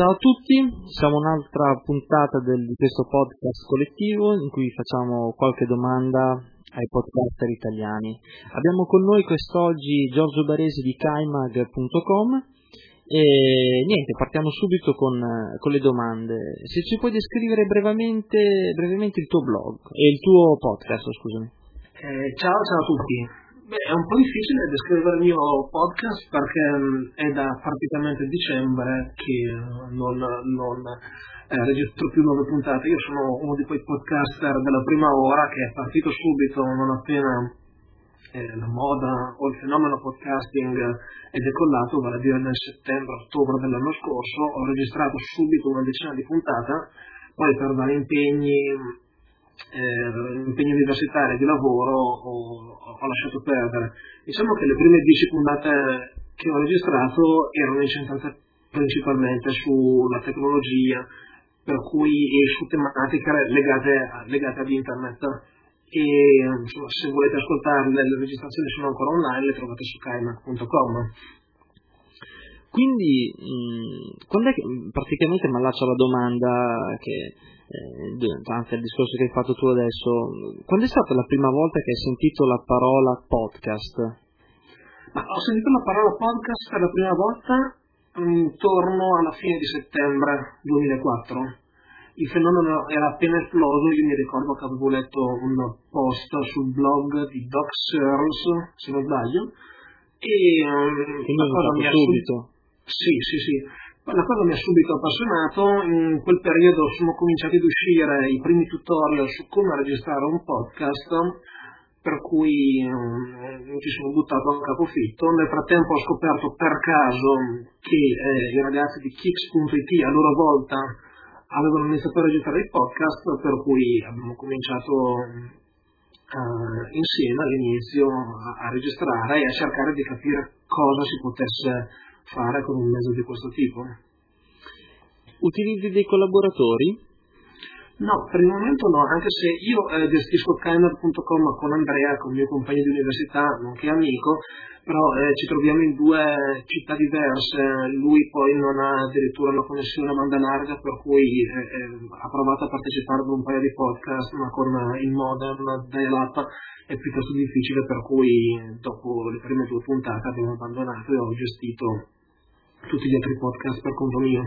Ciao a tutti, siamo un'altra puntata del, di questo podcast collettivo in cui facciamo qualche domanda ai podcaster italiani. Abbiamo con noi quest'oggi Giorgio Baresi di kaimag.com e niente, partiamo subito con, con, le domande. Se ci puoi descrivere brevemente, brevemente il tuo blog e il tuo podcast, scusami. Eh, ciao, ciao a tutti. Beh, è un po' difficile descrivere il mio podcast perché mm, è da praticamente dicembre che mm, non, non eh, registro più nuove puntate. Io sono uno di quei podcaster della prima ora che è partito subito non appena eh, la moda o il fenomeno podcasting è decollato, vale a dire nel settembre-ottobre dell'anno scorso. Ho registrato subito una decina di puntate, poi per vari impegni eh, impegni universitari di lavoro ho, ho, lasciato perdere. Diciamo che le prime dieci puntate che ho registrato erano incentrate principalmente sulla tecnologia, per cui e su tematiche legate, legate ad internet. E insomma, se volete ascoltarle, le registrazioni sono ancora online, le trovate su kaimac.com. Quindi, mh, quando è che praticamente mi allaccio alla domanda che eh, anzi al discorso che hai fatto tu adesso, quando è stata la prima volta che hai sentito la parola podcast? Ma ho sentito la parola podcast per la prima volta intorno alla fine di settembre 2004. Il fenomeno era appena esploso, io mi ricordo che avevo letto un post sul blog di Doc Searles, se non sbaglio, e um, Quindi la cosa mi ha subito. Sì, sì, sì la cosa mi ha subito appassionato, in quel periodo sono cominciati ad uscire i primi tutorial su come registrare un podcast, per cui um, ci sono buttato a capofitto. Nel frattempo ho scoperto per caso che eh, i ragazzi di Kicks.it a loro volta avevano iniziato a registrare il podcast, per cui abbiamo cominciato uh, insieme all'inizio a, a registrare e a cercare di capire cosa si potesse fare con un mezzo di questo tipo. Utilizzi dei collaboratori? No, per il momento no, anche se io eh, gestisco Kiner.com con Andrea, con il mio compagno di università, nonché amico, però eh, ci troviamo in due città diverse, lui poi non ha addirittura una connessione a banda larga, per cui eh, eh ha provato a partecipare ad un paio di podcast, ma con il modem dial-up è piuttosto difficile, per cui dopo le prime due puntate abbiamo abbandonato e ho gestito tutti gli altri podcast per conto mio.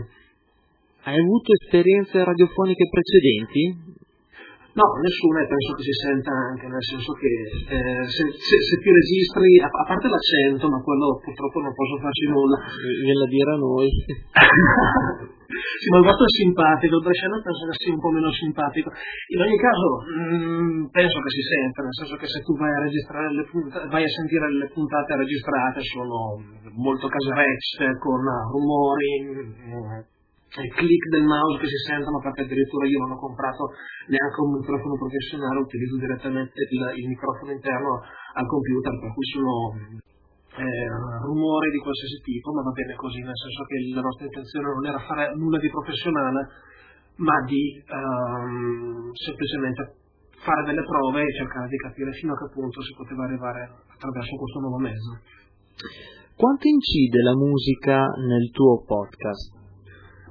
Hai avuto esperienze radiofoniche precedenti? No, nessuna e penso che si senta anche, nel senso che eh, se, se, se, ti registri, a, a, parte l'accento, ma quello purtroppo non posso farci nulla. Viene a dire a noi. sì, ma il vostro è simpatico, il Bresciano penso che sia un po' meno simpatico. In ogni caso, mh, mm, penso che si senta, nel senso che se tu vai a registrare le puntate, vai a sentire le puntate registrate sono molto caserecce, con rumori, mh, il click del mouse che si sentono perché addirittura io non ho comprato neanche un microfono professionale, utilizzo direttamente il, il microfono interno al computer, per cui sono eh, rumori di qualsiasi tipo, ma va bene così, nel senso che la nostra intenzione non era fare nulla di professionale, ma di ehm, semplicemente fare delle prove e cercare di capire fino a che punto si poteva arrivare attraverso questo nuovo mezzo. Quanto incide la musica nel tuo podcast?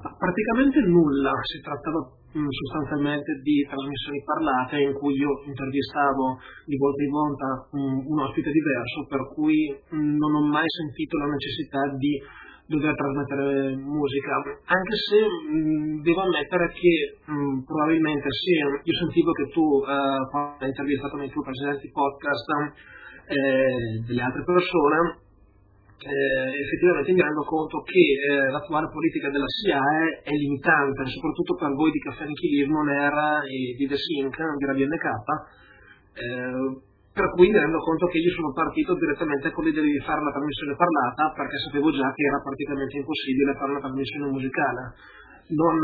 Praticamente nulla, si trattava mm, sostanzialmente di trasmissioni parlate in cui io intervistavo di volta in volta un, un ospite diverso, per cui mm, non ho mai sentito la necessità di dover trasmettere musica, anche se mm, devo ammettere che probabilmente se io sentivo che tu eh, hai intervistato nei tuoi precedenti podcast eh, delle altre persone eh, effettivamente mi rendo conto che eh, l'attuale politica della SIAE è limitante, soprattutto per voi di Caffè Nichilismo, NERA e di The Sync, di Radio NK, eh, per cui mi rendo conto che io sono partito direttamente con l'idea di fare una trasmissione parlata perché sapevo già che era praticamente impossibile fare una trasmissione musicale non,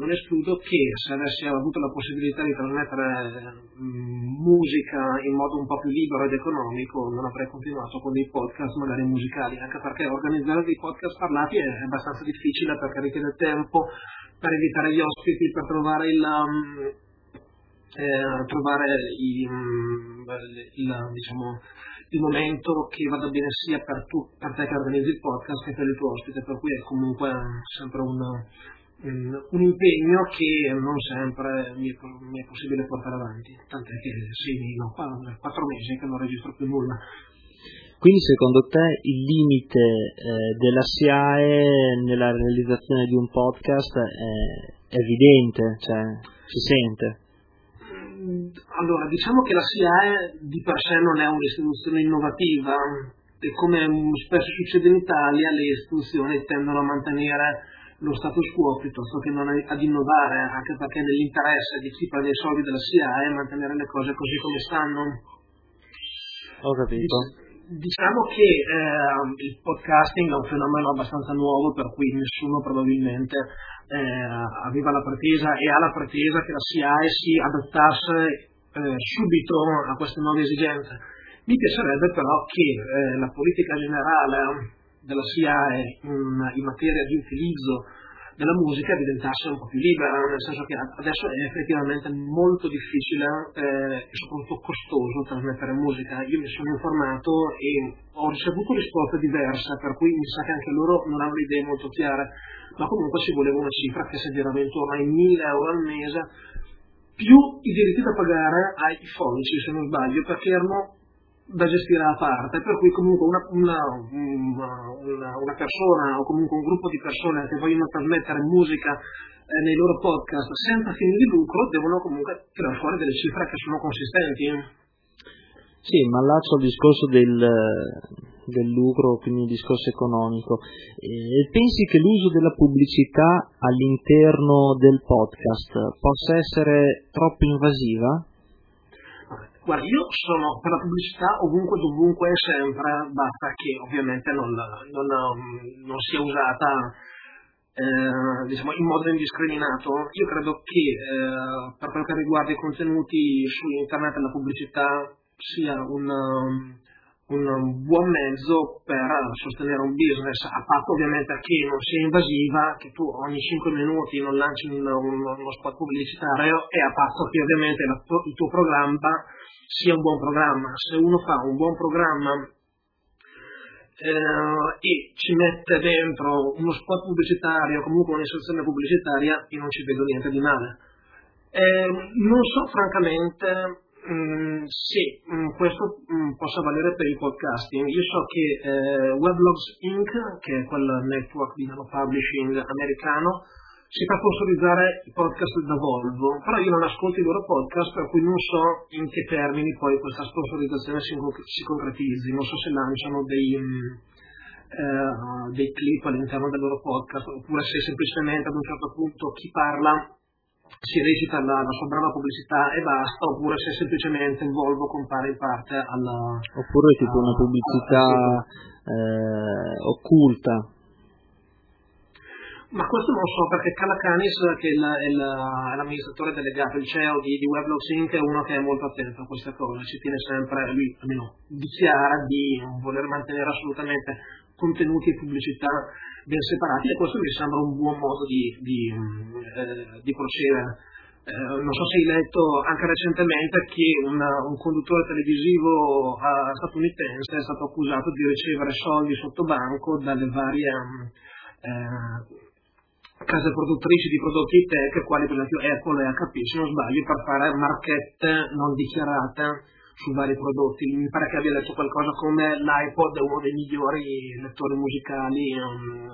non, escludo che se avessi avuto la possibilità di trasmettere mh, musica in modo un po' più libero ed economico non avrei continuato con dei podcast magari musicali, anche perché organizzare dei podcast parlati è, abbastanza difficile perché richiede tempo per evitare gli ospiti, per trovare il... Um, eh, trovare i, il, diciamo, il momento che vada bene sia per, tu, per te che organizzi il podcast che per il tuo ospite, per cui è comunque sempre un, un, un impegno che non sempre mi è, possibile portare avanti, tant'è che sì, no, quattro mesi che non registro più nulla. Quindi secondo te il limite eh, della SIAE nella realizzazione di un podcast è evidente, cioè si sente? allora, diciamo che la SIAE di per sé non è un'istituzione innovativa e come spesso succede in Italia le istituzioni tendono a mantenere lo status quo piuttosto che non ad innovare, anche perché nell'interesse di chi prende i soldi della SIAE mantenere le cose così come stanno. Ho capito. Diciamo che eh, il podcasting è un fenomeno abbastanza nuovo per cui nessuno probabilmente eh, aveva la pretesa e ha la pretesa che la SIAE si adattasse eh, subito a queste nuove esigenze. Mi piacerebbe però che eh, la politica generale della SIAE in, in materia di utilizzo della musica diventasse un po' più libera, nel senso che adesso è effettivamente molto difficile eh, e soprattutto costoso trasmettere musica. Io mi sono informato e ho ricevuto risposte diverse, per cui mi sa che anche loro non hanno idee molto chiare, ma comunque ci voleva una cifra che si girava intorno ai 1000 euro al mese, più i diritti da pagare ai fonici, se non sbaglio, perché erano da gestire a parte, per cui comunque una, una, una, una, persona o comunque un gruppo di persone che vogliono trasmettere musica eh, nei loro podcast senza fini di lucro devono comunque tirare fuori delle cifre che sono consistenti. Sì, ma allaccio al discorso del, del lucro, quindi il discorso economico. Eh, pensi che l'uso della pubblicità all'interno del podcast possa essere troppo invasiva? Guarda, io sono per la pubblicità ovunque, dovunque sempre, basta che ovviamente non, non, non sia usata eh, diciamo, in modo indiscriminato. Io credo che eh, per quel che riguarda i contenuti su internet la pubblicità sia un, un buon mezzo per sostenere un business, a patto ovviamente che non sia invasiva, che tu ogni 5 minuti non lanci un, un, uno spot pubblicitario e a patto che ovviamente la, il tuo programma sia un buon programma. Se uno fa un buon programma eh, e ci mette dentro uno spot pubblicitario, comunque un'inserzione pubblicitaria, io non ci vedo niente di male. Eh, non so francamente mm, mh, mm, questo mm, possa valere per il podcasting. Io so che eh, Weblogs Inc., che è quel network di nano publishing americano, si fa sponsorizzare i podcast da Volvo, però io non ascolto i loro podcast, per cui non so in che termini poi questa sponsorizzazione si, si concretizzi, non so se lanciano dei, eh, dei clip all'interno del loro podcast, oppure se semplicemente ad un certo punto chi parla si recita la, la sua brava pubblicità e basta, oppure se semplicemente Volvo compare in parte alla... Oppure tipo una pubblicità eh, occulta ma questo non so perché Calacanis, che è, il, è, il, è l'amministratore delegato, il CEO di, di Weblogs Inc., è uno che è molto attento a queste cose, ci tiene sempre, lui almeno dichiara di voler mantenere assolutamente contenuti e pubblicità ben separati e questo mi sembra un buon modo di, di, eh, di procedere. Eh, non so se hai letto anche recentemente che un, un conduttore televisivo uh, statunitense è stato accusato di ricevere soldi sotto banco dalle varie eh, case produttrici di prodotti tech, quali per esempio Apple e HP, se non sbaglio, per fare marchette non dichiarate su vari prodotti. Mi pare che abbia detto qualcosa come l'iPod è uno dei migliori lettori musicali um,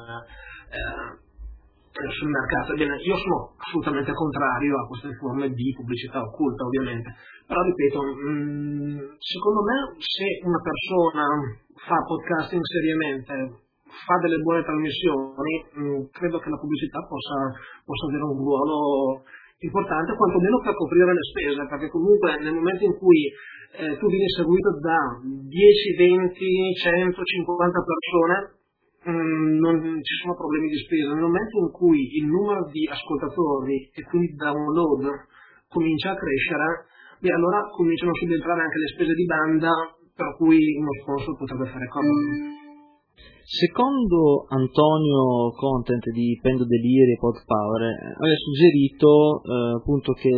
eh, sul mercato. Bene, io sono assolutamente contrario a queste forme di pubblicità occulta, ovviamente. Però ripeto, mm, secondo me se una persona fa podcasting seriamente fa delle buone trasmissioni, mm, credo che la pubblicità possa, possa, avere un ruolo importante, quantomeno per coprire le spese, perché comunque nel momento in cui eh, tu vieni seguito da 10, 20, 100, 50 persone, mh, mm, non ci sono problemi di spesa. Nel momento in cui il numero di ascoltatori e quindi download comincia a crescere, beh, allora cominciano a subentrare anche le spese di banda, per cui uno sponsor potrebbe fare comodo. Secondo Antonio Content di Pendo Deliri e Podpower eh, aveva suggerito eh, appunto che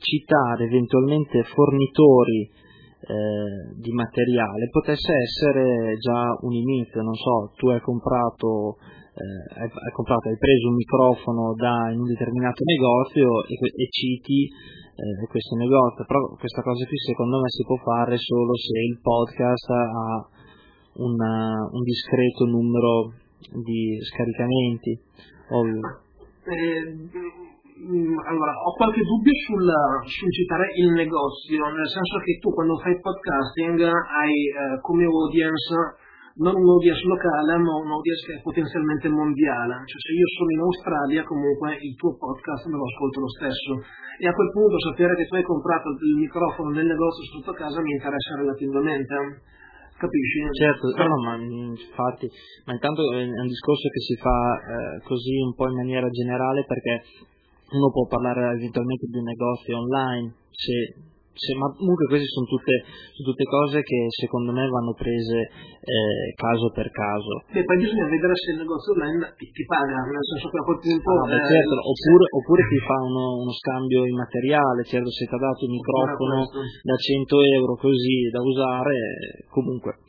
citare eventualmente fornitori eh, di materiale potesse essere già un inizio, non so, tu hai comprato, eh, hai, hai, comprato, hai preso un microfono da in un determinato negozio e, e citi eh, questo negozio, però questa cosa qui secondo me si può fare solo se il podcast ha una, un discreto numero di scaricamenti. Ovvio. Eh, Mm, allora, ho qualche dubbio sul, sul, citare il negozio, nel senso che tu quando fai podcasting hai eh, come audience non un audience locale, ma un audience che è potenzialmente mondiale. Cioè se io sono in Australia, comunque il tuo podcast me lo ascolto lo stesso. E a quel punto sapere che tu hai comprato il microfono nel negozio sotto casa mi interessa relativamente. Capisci? Certo, no, ma infatti, ma intanto è un discorso che si fa eh, così un po' in maniera generale perché uno può parlare eventualmente di un negozio online, se, se, ma comunque queste sono tutte, sono tutte, cose che secondo me vanno prese eh, caso per caso. E poi bisogna vedere se il negozio online ti, ti paga, nel senso che a quel punto... Ah, beh, certo, eh, oppure, oppure, ti fa uno, uno, scambio immateriale, certo se ti ha dato un microfono da 100 euro così da usare, comunque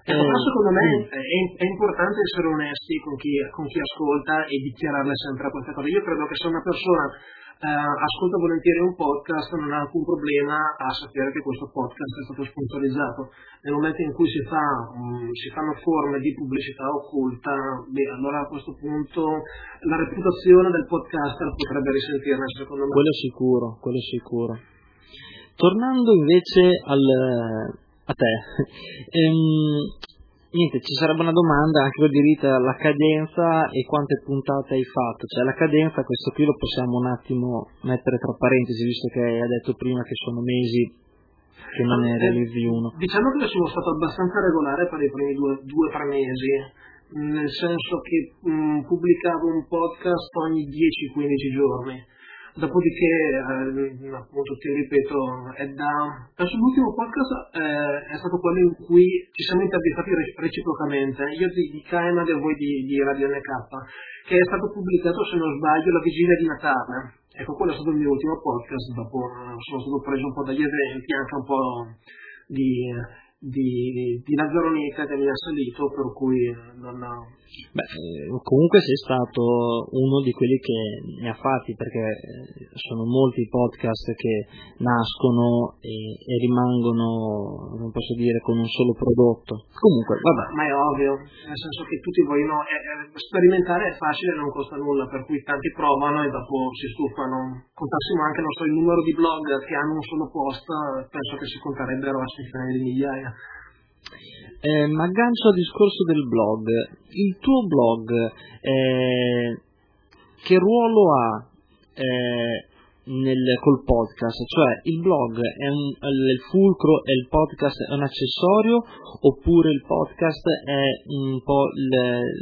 Ecco, però secondo me mm. è, è, importante essere onesti con chi, con chi, ascolta e dichiararle sempre queste cose. Io credo che se una persona eh, ascolta volentieri un podcast non ha alcun problema a sapere che questo podcast è stato sponsorizzato. Nel momento in cui si, fa, um, si fanno forme di pubblicità occulta, beh, allora a questo punto la reputazione del podcaster potrebbe risentirne, secondo me. Quello sicuro, quello sicuro. Tornando invece al, a te. Ehm, niente, ci sarebbe una domanda anche per dire la cadenza e quante puntate hai fatto. Cioè la cadenza, questo qui lo possiamo un attimo mettere tra parentesi, visto che hai detto prima che sono mesi che non ne realizzi uno. Diciamo che sono stato abbastanza regolare per i primi due o tre mesi, nel senso che mh, pubblicavo un podcast ogni 10-15 giorni Dopodiché, eh, appunto, ti ripeto, è da... Penso l'ultimo podcast eh, è stato quello in cui ci siamo intervistati reciprocamente, io di, di Kainad e voi di, di Radio NK, che è stato pubblicato, se non sbaglio, la vigilia di Natale. Ecco, quello è stato il mio ultimo podcast, dopo sono stato preso un po' dagli eventi, anche un po' di di, di Lazzaroneta che mi ha salito, per cui non. Beh, eh, comunque sei stato uno di quelli che ne ha fatti, perché eh, sono molti podcast che nascono e, e rimangono, non posso dire, con un solo prodotto. Comunque, vabbè. Ma è ovvio, nel senso che tutti vogliono, è, è, sperimentare è facile non costa nulla, per cui tanti provano e dopo si stufano. Contassimo anche, so, il numero di blog che hanno un solo post, penso che si conterebbero a centinaia di migliaia. Eh, ma aggancio al discorso del blog, il tuo blog eh, che ruolo ha eh, nel, col podcast? Cioè il blog è un, il fulcro e il podcast è un accessorio oppure il podcast è un po'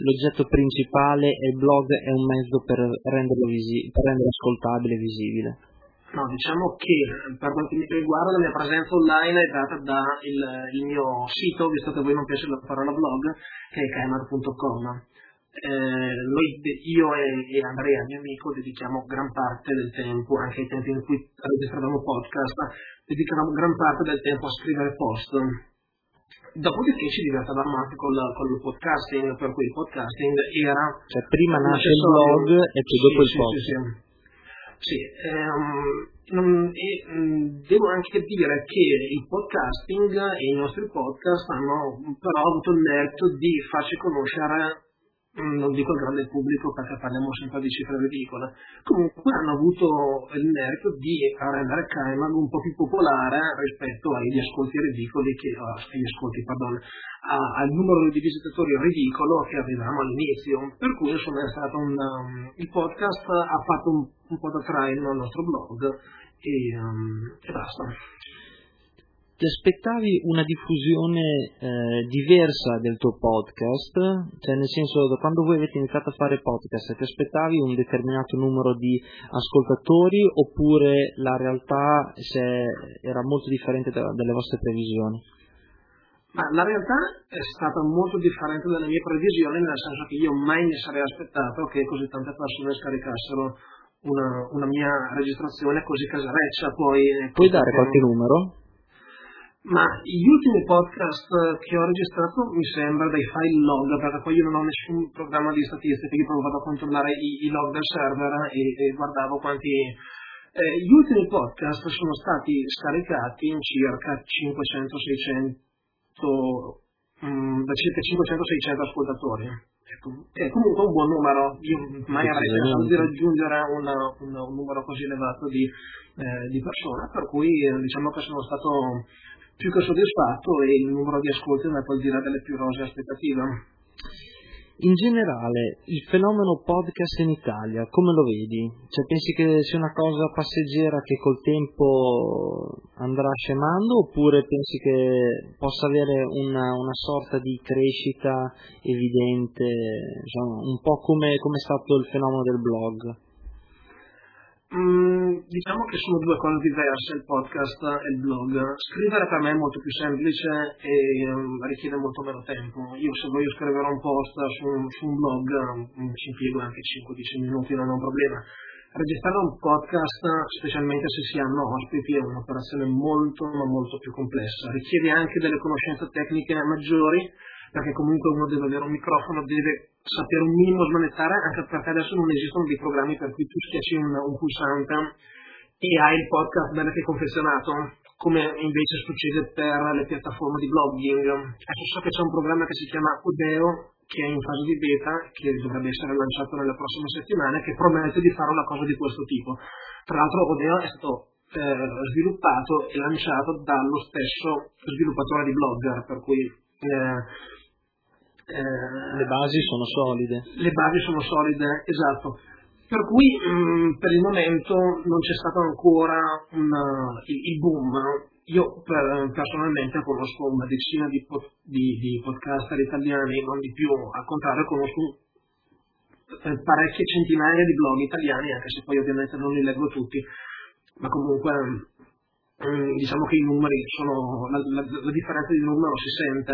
l'oggetto principale e il blog è un mezzo per renderlo, visi- per renderlo ascoltabile e visibile? No, diciamo che per quanto mi riguarda la mia presenza online è data dal il mio sito, visto che a voi non piace la parola blog, che è kmr.com. Eh, noi, io e, e, Andrea, mio amico, dedichiamo gran parte del tempo, anche ai tempi in cui registravamo podcast, dedicavamo gran parte del tempo a scrivere post. Dopodiché ci divertavamo anche col, col podcasting, per cui il podcasting era... Cioè prima nasce il blog e poi dopo sì, il podcast. Sì, sì, ehm, e mh, devo anche dire che il podcasting e i nostri podcast hanno però avuto il merito di farci conoscere non dico il grande pubblico perché parliamo sempre di cifre ridicole, comunque hanno avuto il merito di rendere Kaiman un po' più popolare rispetto agli ascolti ridicoli che, agli ascolti, pardon, al numero di visitatori ridicolo che avevamo all'inizio. Per cui insomma è stato un, um, il podcast ha fatto un, un po' da traino al nostro blog e, um, e basta ti aspettavi una diffusione eh, diversa del tuo podcast? Cioè nel senso, da quando voi avete iniziato a fare podcast, ti aspettavi un determinato numero di ascoltatori oppure la realtà era molto differente da, dalle vostre previsioni? Ma la realtà è stata molto differente dalle mie previsioni, nel senso che io mai mi sarei aspettato che così tante persone scaricassero una, una mia registrazione così casareccia. Poi, Puoi dare qualche numero? Ma gli ultimi podcast che ho registrato mi sembra dai file log, perché poi io non ho nessun programma di statistica, io provato a controllare i, i log del server e, e guardavo quanti... Eh, gli ultimi podcast sono stati scaricati in circa 500-600, mm, da circa 500-600 ascoltatori. Ecco, è comunque un buon numero, io mai avrei pensato di raggiungere una, una, un numero così elevato di, eh, di persone, per cui eh, diciamo che sono stato più che soddisfatto e il numero di ascolti è andato al delle più rose aspettative. In generale, il fenomeno podcast in Italia, come lo vedi? Cioè, pensi che sia una cosa passeggera che col tempo andrà scemando oppure pensi che possa avere una, una sorta di crescita evidente, diciamo, un po' come, come è stato il fenomeno del blog? Mm, diciamo che sono due cose diverse il podcast e il blog. Scrivere per me è molto più semplice e um, richiede molto meno tempo. Io se voglio scrivere un post su, su un blog um, ci impiego anche 5-10 minuti, non è un problema. Registrare un podcast, specialmente se si hanno ospiti, è un'operazione molto ma molto più complessa. Richiede anche delle conoscenze tecniche maggiori perché comunque uno deve avere un microfono, deve sapere un minimo smanettare, anche perché adesso non esistono dei programmi per cui tu schiacci un, un pulsante e hai il podcast bene che confezionato, come invece succede per le piattaforme di blogging. Adesso so che c'è un programma che si chiama Odeo, che è in fase di beta, che dovrebbe essere lanciato nelle prossime settimane, che promette di fare una cosa di questo tipo. Tra l'altro Odeo è stato eh, sviluppato e lanciato dallo stesso sviluppatore di Blogger, per cui eh, eh, le basi sono solide. Le basi sono solide, esatto. Per cui mh, mm, per il momento non c'è stato ancora una, il, il, boom. Io per, personalmente conosco una decina di, di, di, podcaster italiani, non di più, al contrario conosco eh, parecchie centinaia di blog italiani, anche se poi ovviamente non li leggo tutti, ma comunque mm, diciamo che i numeri sono, la, la, la differenza di numero si sente.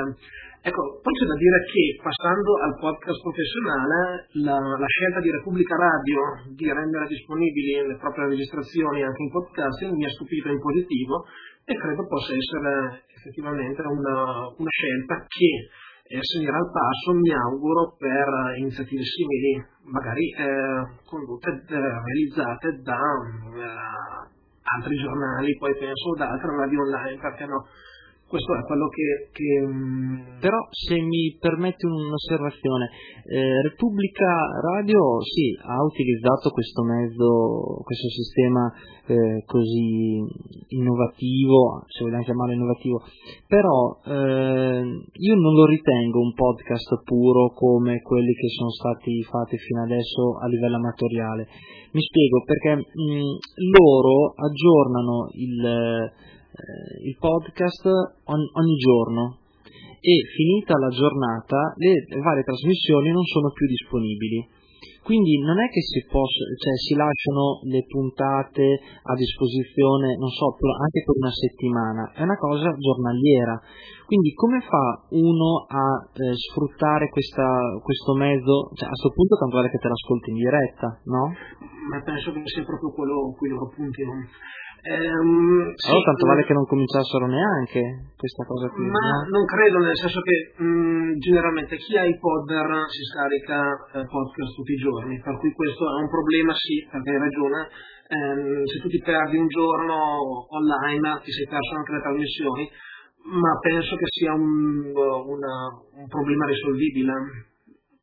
Ecco, poi c'è da dire che passando al podcast professionale, la, la, scelta di Repubblica Radio di rendere disponibili le proprie registrazioni anche in podcast mi ha stupito in positivo e credo possa essere effettivamente una, una scelta che eh, segnerà il passo, mi auguro, per iniziative simili, magari eh, condotte, eh, realizzate da eh, altri giornali, poi penso da altre radio online, perché no? Questo è quello che, che... Mm, però se mi permetti un'osservazione eh, Repubblica Radio sì ha utilizzato questo mezzo questo sistema eh, così innovativo se vogliamo chiamarlo innovativo. Però eh, io non lo ritengo un podcast puro come quelli che sono stati fatti fino adesso a livello amatoriale. Mi spiego perché mh, mm, loro aggiornano il eh, il podcast ogni, ogni giorno e finita la giornata le varie trasmissioni non sono più disponibili. Quindi non è che si, posso, cioè, si lasciano le puntate a disposizione, non so, anche per una settimana, è una cosa giornaliera. Quindi come fa uno a eh, sfruttare questa, questo mezzo? Cioè, a questo punto tanto vale che te l'ascolti in diretta, no? Ma penso che sia proprio quello a cui loro puntino. Ehm, sì, allora tanto vale che non cominciassero neanche questa cosa qui. Ma no? non credo, nel senso che mh, mm, generalmente chi ha i podder si scarica eh, podcast tutti i giorni, per cui questo è un problema, sì, perché hai ragione. Ehm, se tu ti perdi un giorno online ti sei perso anche le trasmissioni, ma penso che sia un, una, un problema risolvibile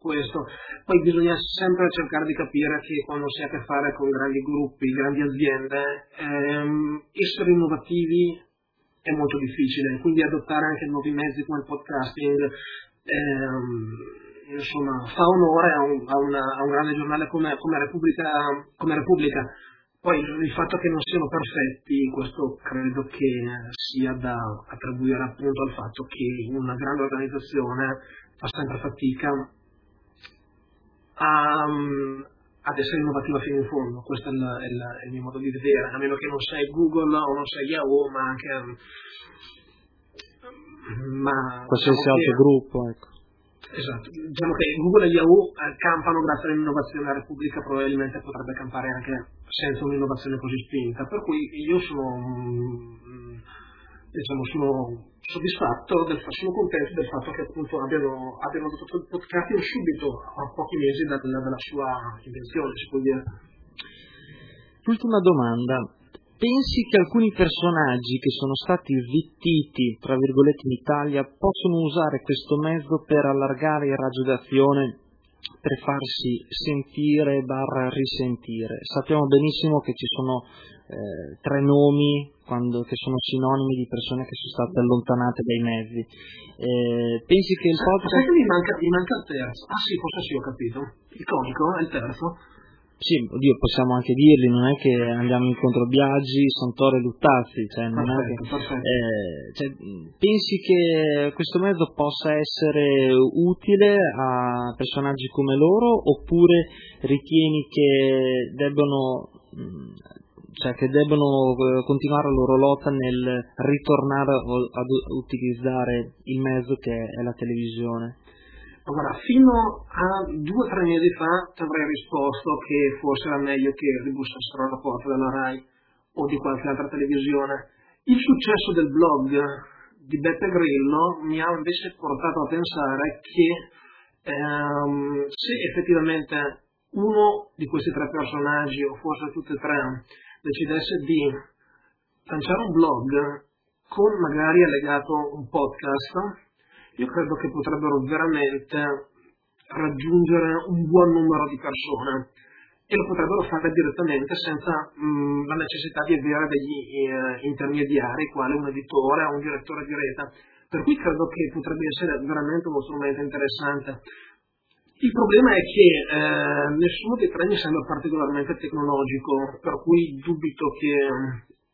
questo. Poi bisogna sempre cercare di capire che quando si ha a che fare con grandi gruppi, grandi aziende, ehm, essere innovativi è molto difficile, quindi adottare anche nuovi mezzi come il podcasting ehm, insomma, fa onore a un, a, una, a un, grande giornale come, come, Repubblica, come Repubblica. Poi il fatto che non siano perfetti, questo credo che sia da attribuire appunto al fatto che una grande organizzazione fa sempre fatica a, ad essere innovativa fino in fondo, questo è il, il, il, mio modo di vedere, a meno che non sei Google o non sei Yahoo, ma anche... Ma, qualsiasi diciamo altro che, gruppo, ecco. Esatto, diciamo che Google e Yahoo eh, campano grazie all'innovazione, la Repubblica probabilmente potrebbe campare anche senza un'innovazione così spinta, per cui io sono diciamo, sono soddisfatto, del, sono contento del fatto che appunto abbiano, abbiano adottato il podcasting subito a pochi mesi dalla, dalla sua invenzione, si può dire. Ultima domanda. Pensi che alcuni personaggi che sono stati zittiti, tra virgolette, in Italia, possono usare questo mezzo per allargare il raggio d'azione, per farsi sentire barra risentire? Sappiamo benissimo che ci sono eh, tre nomi quando, che sono sinonimi di persone che sono state allontanate dai mezzi. Eh, pensi che il podcast... Che mi manca, mi manca il terzo? Ah sì, forse sì, ho capito. Il comico è il terzo. Sì, oddio, possiamo anche dirli, non è che andiamo incontro a Biaggi, Santoro e Luttazzi, cioè, perfetto, che, eh, cioè, pensi che questo mezzo possa essere utile a personaggi come loro oppure ritieni che debbano cioè che debbono eh, continuare la loro lotta nel ritornare ad utilizzare il mezzo che è la televisione. Allora, fino a due o tre mesi fa ti avrei risposto che forse era meglio che ribussassero alla porta della RAI o di qualche altra televisione. Il successo del blog di Beppe Grillo mi ha invece portato a pensare che ehm, se effettivamente uno di questi tre personaggi, o forse tutti e tre, decidesse di lanciare un blog con magari allegato un podcast, io credo che potrebbero veramente raggiungere un buon numero di persone e lo potrebbero fare direttamente senza mh, mm, la necessità di avere degli eh, intermediari, quale un editore o un direttore di rete. Per cui credo che potrebbe essere veramente uno strumento interessante. Il problema è che eh, nessuno dei tre mi sembra particolarmente tecnologico, per cui dubito che,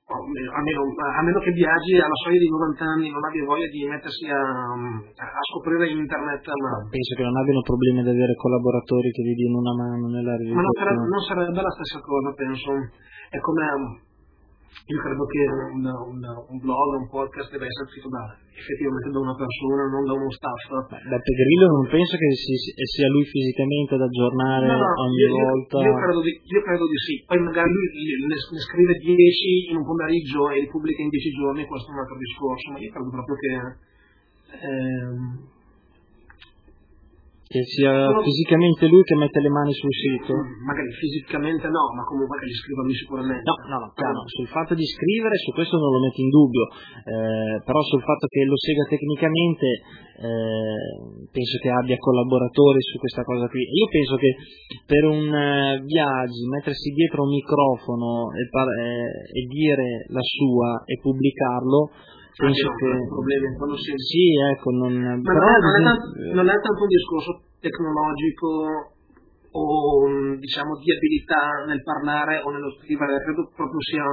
a, meno, a, meno, che viaggi alla soglia di 90 anni non abbia voglia di mettersi a, a scoprire internet. Ma... Penso che non abbiano problemi ad avere collaboratori che gli diano una mano nella realizzazione. Ma non sarebbe, non sarebbe la stessa cosa, penso. È come io credo che un, un, un, blog, un podcast deve essere scritto da, effettivamente da una persona, non da uno staff. Da Pedrillo non penso che si, sia lui fisicamente ad aggiornare no, no, ogni io, volta. Io credo, di, io credo, di, sì. Poi magari lui ne, ne scrive 10 in un pomeriggio e li pubblica in 10 giorni, questo è un altro discorso, ma io credo proprio che... Ehm, che sia no, fisicamente lui che mette le mani sul sito? Magari fisicamente no, ma comunque che gli scriva lui sicuramente. No, no, no, chiaro, sul fatto di scrivere, su questo non lo metto in dubbio, eh, però sul fatto che lo segua tecnicamente eh, penso che abbia collaboratori su questa cosa qui. Io penso che per un uh, viaggio mettersi dietro un microfono e, par- eh, e dire la sua e pubblicarlo penso che problemi quando si sì ecco non ma però non, è, tanto, non è tanto un discorso tecnologico o diciamo di abilità nel parlare o nello scrivere credo proprio sia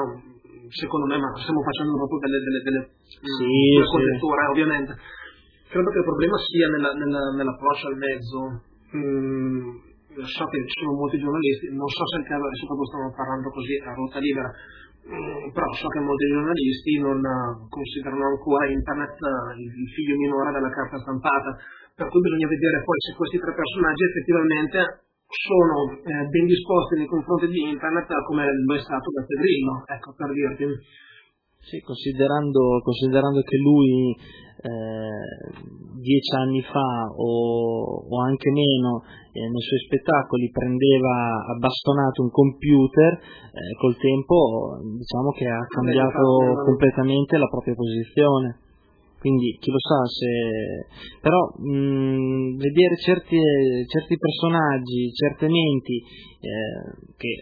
secondo me ma stiamo facendo proprio delle, delle, delle, sì, delle sì. ovviamente credo che il problema sia nella, nella, nell'approccio al mezzo mm, so che ci sono molti giornalisti non so se il caso adesso proprio stiamo parlando così a ruota libera Mm, però so che molti giornalisti non eh, considerano ancora internet eh, il figlio minore della carta stampata, per cui bisogna vedere poi se questi tre personaggi effettivamente sono eh, ben disposti nei confronti di internet come lo è stato da Pedrillo, ecco per dirti. Sì, considerando, considerando che lui eh, dieci anni fa o, o anche meno eh, nei suoi spettacoli prendeva a bastonato un computer, eh, col tempo diciamo che ha cambiato completamente la propria posizione quindi chi lo sa se però mh, vedere certi, certi, personaggi, certe menti eh, che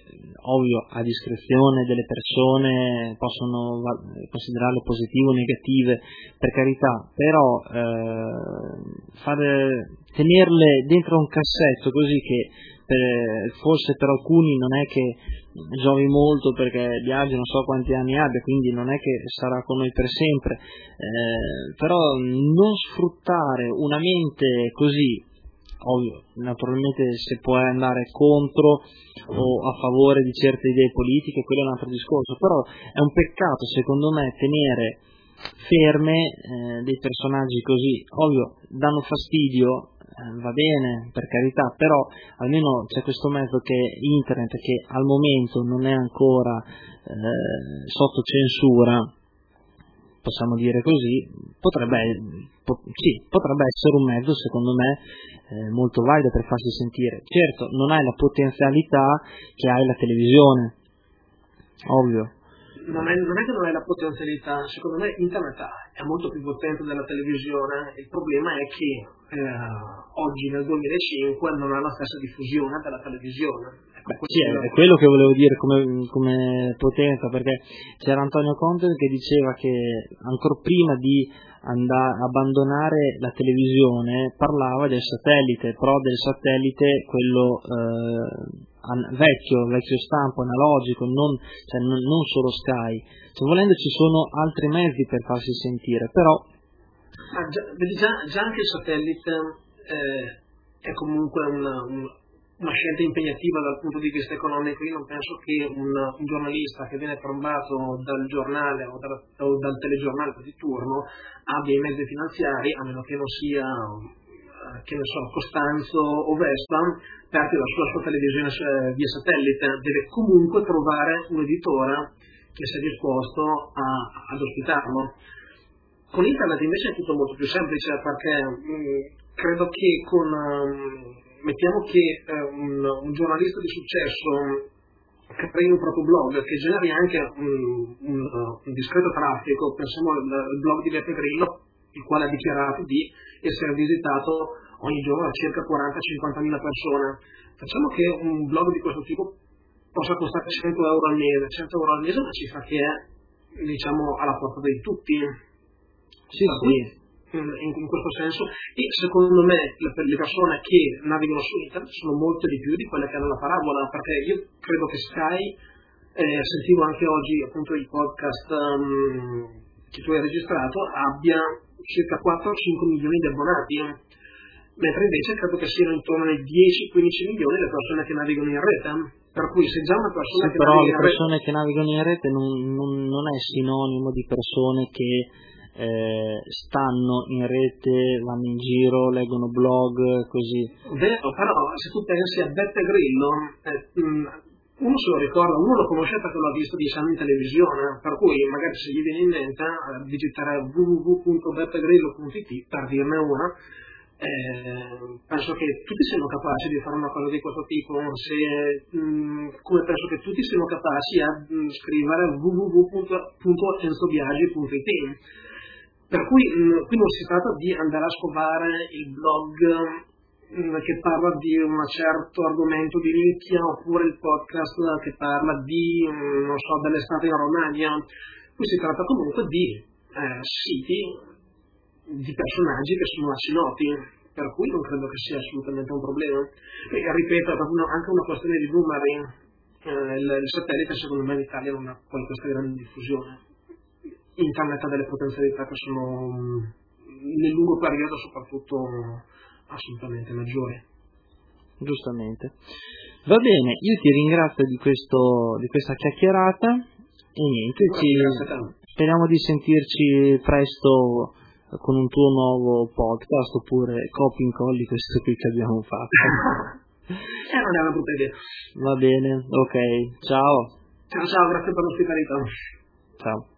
ovvio a discrezione delle persone possono considerarle positive o negative per carità, però eh, fare, tenerle dentro un cassetto così che per, forse per alcuni non è che giovi molto perché Biagio non so quanti anni abbia, quindi non è che sarà con noi per sempre, eh, però non sfruttare una mente così, ovvio, naturalmente se può andare contro o a favore di certe idee politiche, quello è un altro discorso, però è un peccato secondo me tenere ferme eh, dei personaggi così, ovvio, danno fastidio eh, va bene, per carità, però almeno c'è questo mezzo che è internet che al momento non è ancora eh, sotto censura possiamo dire così, potrebbe, po- sì, potrebbe essere un mezzo, secondo me, eh, molto valido per farsi sentire. Certo, non hai la potenzialità che hai la televisione, ovvio. Non è, non è che non hai la potenzialità, secondo me internet è molto più potente della televisione, il problema è che eh, oggi nel 2005 non ha la stessa diffusione della televisione. Beh, sì, è quello che volevo dire come, come, potenza, perché c'era Antonio Conte che diceva che ancora prima di andare, abbandonare la televisione parlava del satellite, però del satellite quello eh, vecchio, vecchio stampo, analogico, non, cioè non, non solo Sky. Cioè, volendo ci sono altri mezzi per farsi sentire, però... Ah, già, già, già, anche il satellite eh, è comunque una, un, una scelta impegnativa dal punto di vista economico. Io non penso che un, un giornalista che viene trombato dal giornale o dal, o dal telegiornale di turno abbia i mezzi finanziari, a meno che non sia che ne so, Costanzo o Vespa, per la sua, televisione eh, via satellite, deve comunque trovare un editore che sia disposto a, ad ospitarlo. Con internet invece è tutto molto più semplice perché mh, mm, credo che con um, mettiamo che eh, un, un, giornalista di successo che crei un proprio blog, che generi anche un, un, un discreto traffico, pensiamo al blog di Beppe Grillo, il quale ha dichiarato di essere visitato ogni giorno da circa 40-50 mila persone. Facciamo che un blog di questo tipo possa costare 100 euro al mese, 100 euro al mese è una cifra che è diciamo alla porta di tutti. Sì, sì in, in, questo senso e secondo me le, le, persone che navigano su internet sono molte di più di quelle che hanno la parabola perché io credo che Sky eh, sentivo anche oggi appunto il podcast um, che tu hai registrato abbia circa 4-5 milioni di abbonati mentre invece credo che siano intorno ai 10-15 milioni le persone che navigano in rete per cui se già una persona sì, che però le persone rete... che navigano in rete non, non, non è sinonimo di persone che eh, stanno in rete, vanno in giro, leggono blog, così. Vero, però se tu pensi a Beppe Grillo, eh, uno se lo ricorda, uno lo conosce perché l'ha visto di anni in televisione, per cui magari se gli viene in mente eh, digitare www.beppegrillo.it per dirne una, eh, penso che tutti siano capaci di fare una cosa di questo tipo, se, mh, mm, come penso che tutti siano capaci a mh, mm, scrivere www.enzoviaggi.it per cui mh, mm, qui non si tratta di andare a scovare il blog che parla di un certo argomento di nicchia oppure il podcast che parla di, non so, dell'estate in Romagna. Qui si tratta comunque di eh, siti di personaggi che sono assi noti, per cui non credo che sia assolutamente un problema. E, ripeto, è anche una questione di numeri. Eh, il, il satellite secondo me in Italia non ha poi questa grande diffusione internet ha delle potenzialità che sono nel lungo periodo soprattutto assolutamente maggiori. Giustamente. Va bene, io ti ringrazio di, questo, di questa chiacchierata e niente, ci, speriamo di sentirci presto con un tuo nuovo podcast oppure copy in colli questo qui che abbiamo fatto. eh, non è una brutta idea. Va bene, ok, ciao. Ciao ciao, grazie per l'ospitalità. Ciao.